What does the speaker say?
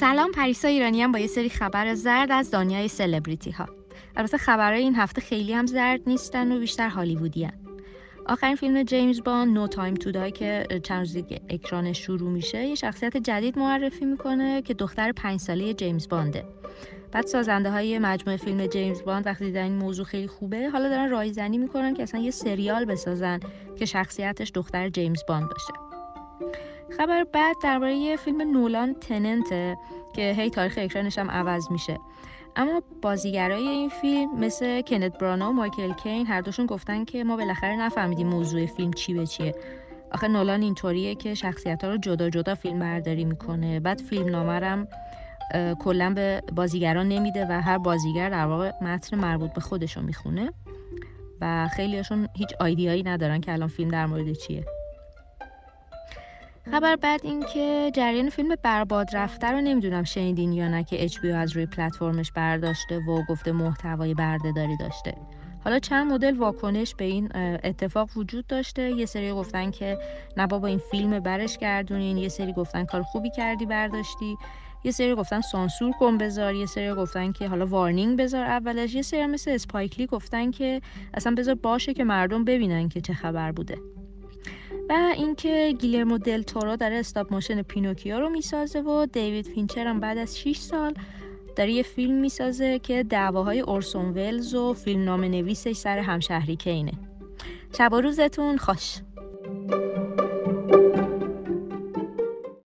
سلام پریسا ایرانی هم با یه سری خبر زرد از دنیای سلبریتی ها البته خبرهای این هفته خیلی هم زرد نیستن و بیشتر هالیوودی. آخرین فیلم جیمز باند No Time to Die که چند روزی اکران شروع میشه یه شخصیت جدید معرفی می‌کنه که دختر پنج ساله جیمز بانده. بعد سازنده های مجموعه فیلم جیمز باند وقتی دیدن این موضوع خیلی خوبه حالا دارن رایزنی می‌کنن که اصلا یه سریال بسازن که شخصیتش دختر جیمز باند باشه. خبر بعد درباره فیلم نولان تننته که هی تاریخ اکرانش هم عوض میشه. اما بازیگرای این فیلم مثل کنت برانا و مایکل کین هر دوشون گفتن که ما بالاخره نفهمیدیم موضوع فیلم چی به چیه. آخه نولان اینطوریه که شخصیت ها رو جدا جدا فیلم برداری می‌کنه. بعد فیلم نامرم کلا به بازیگران نمیده و هر بازیگر در واقع متن مربوط به خودشون می‌خونه و خیلیشون هیچ آیدیایی ندارن که الان فیلم در مورد چیه. خبر بعد این که جریان فیلم برباد رفته رو نمی‌دونم شنیدین یا نه که اچ از روی پلتفرمش برداشته و گفته محتوای بردهداری داشته. حالا چند مدل واکنش به این اتفاق وجود داشته. یه سری گفتن که نه بابا این فیلم برش گردونین. یه سری گفتن کار خوبی کردی برداشتی. یه سری گفتن سانسور کن بذار. یه سری گفتن که حالا وارنینگ بذار اولش. یه سری مثل اسپایکلی گفتن که اصلا بذار باشه که مردم ببینن که چه خبر بوده. و اینکه گیلرمو دل تورو داره stop motion پینوکیو رو می‌سازه و دیوید فینچر هم بعد از 6 سال داره یه فیلم می‌سازه که دعواهای اورسون ولز و فیلم‌نامه نویسش سر همشهری کینه. شب و روزتون خوش.